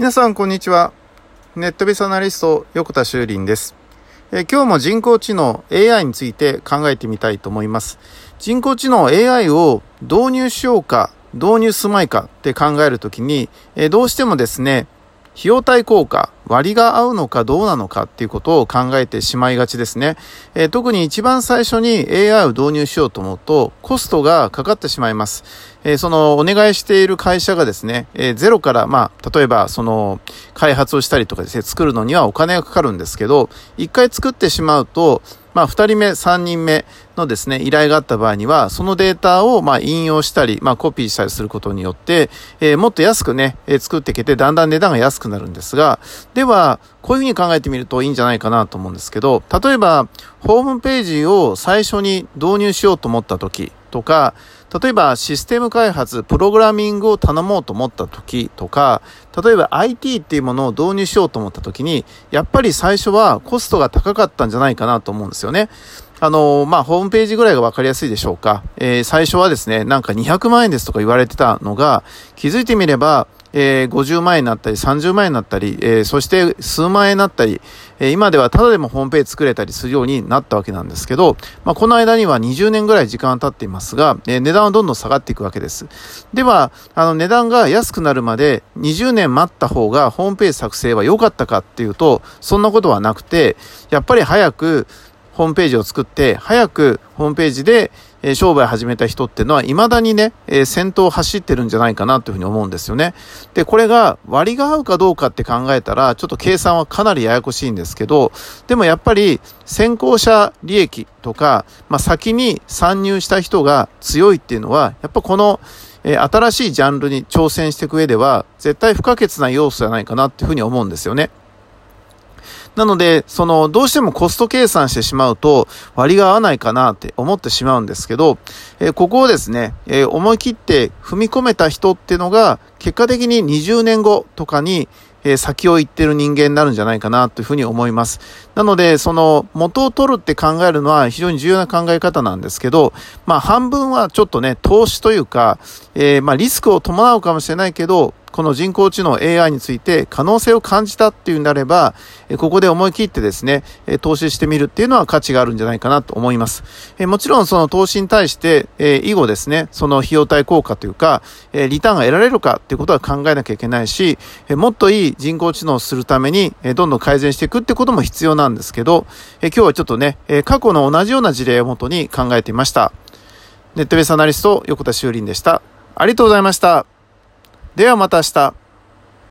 皆さん、こんにちは。ネットビスアナリスト、横田修林です。え今日も人工知能 AI について考えてみたいと思います。人工知能 AI を導入しようか、導入すまいかって考えるときに、えどうしてもですね、費用対効果、割が合うのかどうなのかっていうことを考えてしまいがちですね。えー、特に一番最初に AI を導入しようと思うと、コストがかかってしまいます。えー、そのお願いしている会社がですね、えー、ゼロから、まあ、例えばその開発をしたりとかですね、作るのにはお金がかかるんですけど、一回作ってしまうと、まあ、二人目、三人目のですね、依頼があった場合には、そのデータを、まあ、引用したり、まあ、コピーしたりすることによって、えー、もっと安くね、えー、作っていけて、だんだん値段が安くなるんですが、では、こういうふうに考えてみるといいんじゃないかなと思うんですけど、例えば、ホームページを最初に導入しようと思った時とか、例えばシステム開発、プログラミングを頼もうと思った時とか、例えば IT っていうものを導入しようと思った時に、やっぱり最初はコストが高かったんじゃないかなと思うんですよね。あのまあ、ホームページぐらいがわかりやすいでしょうか。えー、最初はですね、なんか200万円ですとか言われてたのが、気づいてみれば、えー、50万円になったり、30万円になったり、えー、そして数万円になったり、えー、今ではただでもホームページ作れたりするようになったわけなんですけど、まあ、この間には20年ぐらい時間が経っていますが、えー、値段はどんどん下がっていくわけです。では、あの値段が安くなるまで20年待った方がホームページ作成は良かったかっていうと、そんなことはなくて、やっぱり早くホームページを作って、早くホームページで、え商売始めた人ってのは、未だにね、え先頭を走ってるんじゃないかなというふうに思うんですよね。で、これが割が合うかどうかって考えたら、ちょっと計算はかなりややこしいんですけど、でもやっぱり先行者利益とか、まあ、先に参入した人が強いっていうのは、やっぱこの、え新しいジャンルに挑戦していく上では、絶対不可欠な要素じゃないかなっていうふうに思うんですよね。なので、その、どうしてもコスト計算してしまうと、割が合わないかなって思ってしまうんですけど、え、ここをですね、え、思い切って踏み込めた人っていうのが、結果的に20年後とかに、え、先を行ってる人間になるんじゃないかなというふうに思います。なので、その元を取るって考えるのは非常に重要な考え方なんですけど、まあ半分はちょっとね、投資というか、えー、まあリスクを伴うかもしれないけど、この人工知能 AI について可能性を感じたっていうんであれば、ここで思い切ってですね、投資してみるっていうのは価値があるんじゃないかなと思います。もちろんその投資に対して、以後ですね、その費用対効果というか、リターンが得られるかっていうことは考えなきゃいけないし、もっといい人工知能をするために、どんどん改善していくってことも必要なんですけど、今日はちょっとね、過去の同じような事例をもとに考えてみました。ネットベースアナリスト、横田修林でした。ありがとうございました。ではまた明日。